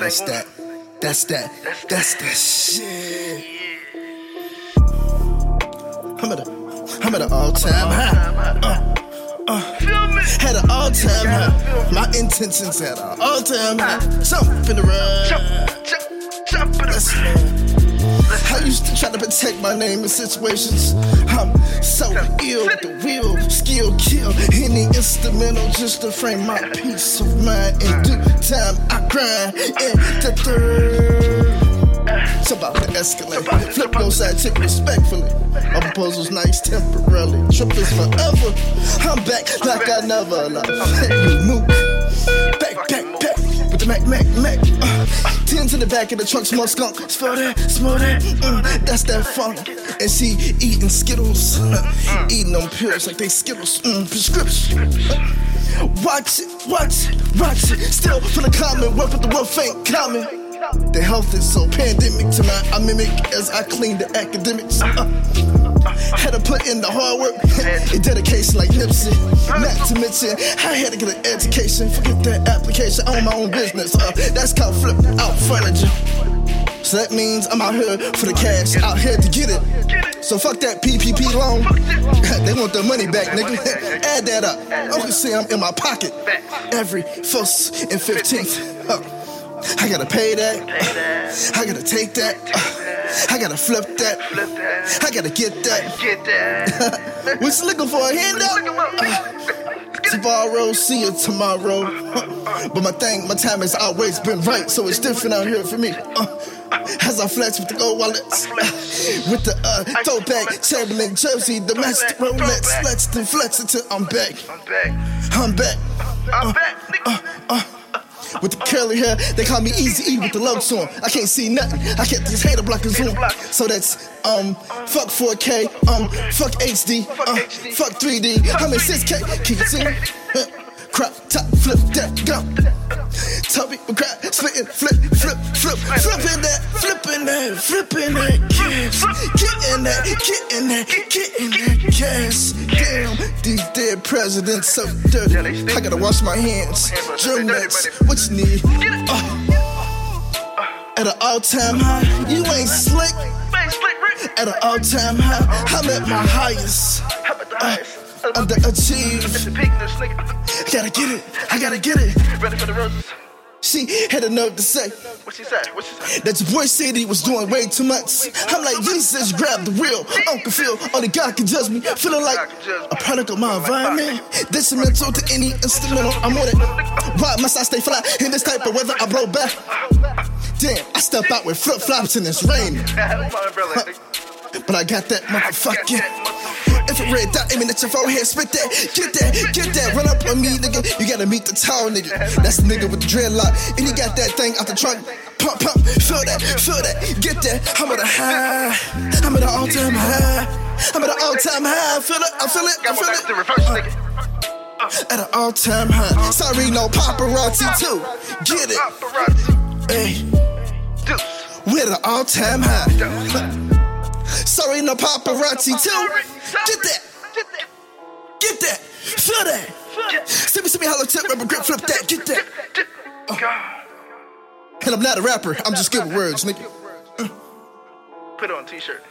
That's that. That's that. That's that shit. I'm at a, I'm at an all-time high. Uh, uh, had an all-time high. My intentions at an all-time high. Something to run. Listen. I used to try to protect my name in situations. I'm so ill with the instrumental just to frame my peace of mind. In due time, I grind in the third. It's about to escalate. Flip your side, take respectfully. My proposal's nice temporarily. Trip is forever. I'm back like I never left. You move. Back, back, back. With the Mac, Mac, Mac. Uh, to the back of the truck, smell skunk. Smell that, smell that. Mm, that's that funk. And she eating Skittles. Uh, eating them pills like they Skittles. Mm, prescription. Watch it, watch it, watch it. Still from the comment, work with the wolf ain't coming. The health is so pandemic tonight. I mimic as I clean the academics. Uh, had to put in the hard work and dedication like Nipsey. Not to mention, I had to get an education. Forget that application, I own my own business. Uh, that's called flip out furniture. So that means I'm out here for the cash, out here to get it. So fuck that PPP loan. they want their money back, nigga. Add that up. I can see I'm in my pocket every first and fifteenth. Uh, I gotta pay that. I gotta take that. I gotta flip that. Flip that. I gotta get that. Get that. What's looking for a handout? Tomorrow, see you tomorrow. But my thing, my time has always been right, so it's different out here for me. Uh, as I flex with the gold wallets, with the uh, throwback Chamberlain jersey, the master Rolex, flex and flex until I'm back. I'm back. I'm back. I'm back. With the curly hair, they call me Easy E with the lugs on. I can't see nothing. I kept these hater blockers on. So that's um fuck 4K, um fuck HD, uh, fuck 3D. I'm in 6K. Can you see? Crop top, flip that gun. Tubby McGrath, spitting, flip, flip, flip, flipping that, flipping that, flipping that cash, getting that, getting that, getting that cash. Damn, these dead presidents so dirty. I gotta wash my hands. Germans, what you need? Uh, at an all-time high, you ain't slick. At an all-time high, I'm at my highest. Uh. I gotta get it. I gotta get it. Ready for the roses? She had a nerve to say What she say? What she say? that your boy said he was doing way too much. I'm like, Jesus, grab the wheel. Uncle Phil, only God can judge me. Feeling like a product of my environment. Detrimental to any instrumental. I'm on it. Why must I stay fly in this type of weather? I blow back. Damn, I step out with flip flops and it's raining. My umbrella, nigga. But I got that motherfucking infrared dot aiming at your forehead. Spit that, get that, get that. Run up on me, nigga. You gotta meet the tall nigga. That's the nigga with the dreadlock. And he got that thing out the trunk. Pump, pump, feel that, feel that, get that. I'm at a high. I'm at an all time high. I'm at an all time high. I feel it, I feel it, I feel it. reverse. At an all time high. Sorry, no paparazzi too. Get it. Hey, we're at an all time high. Sorry, no paparazzi too. Get that. Get that. Get that. Feel that. See me, see me, hollow tip, rubber grip, flip that. Get that. God. And I'm not a rapper. I'm just giving words, nigga. Put it on t-shirt.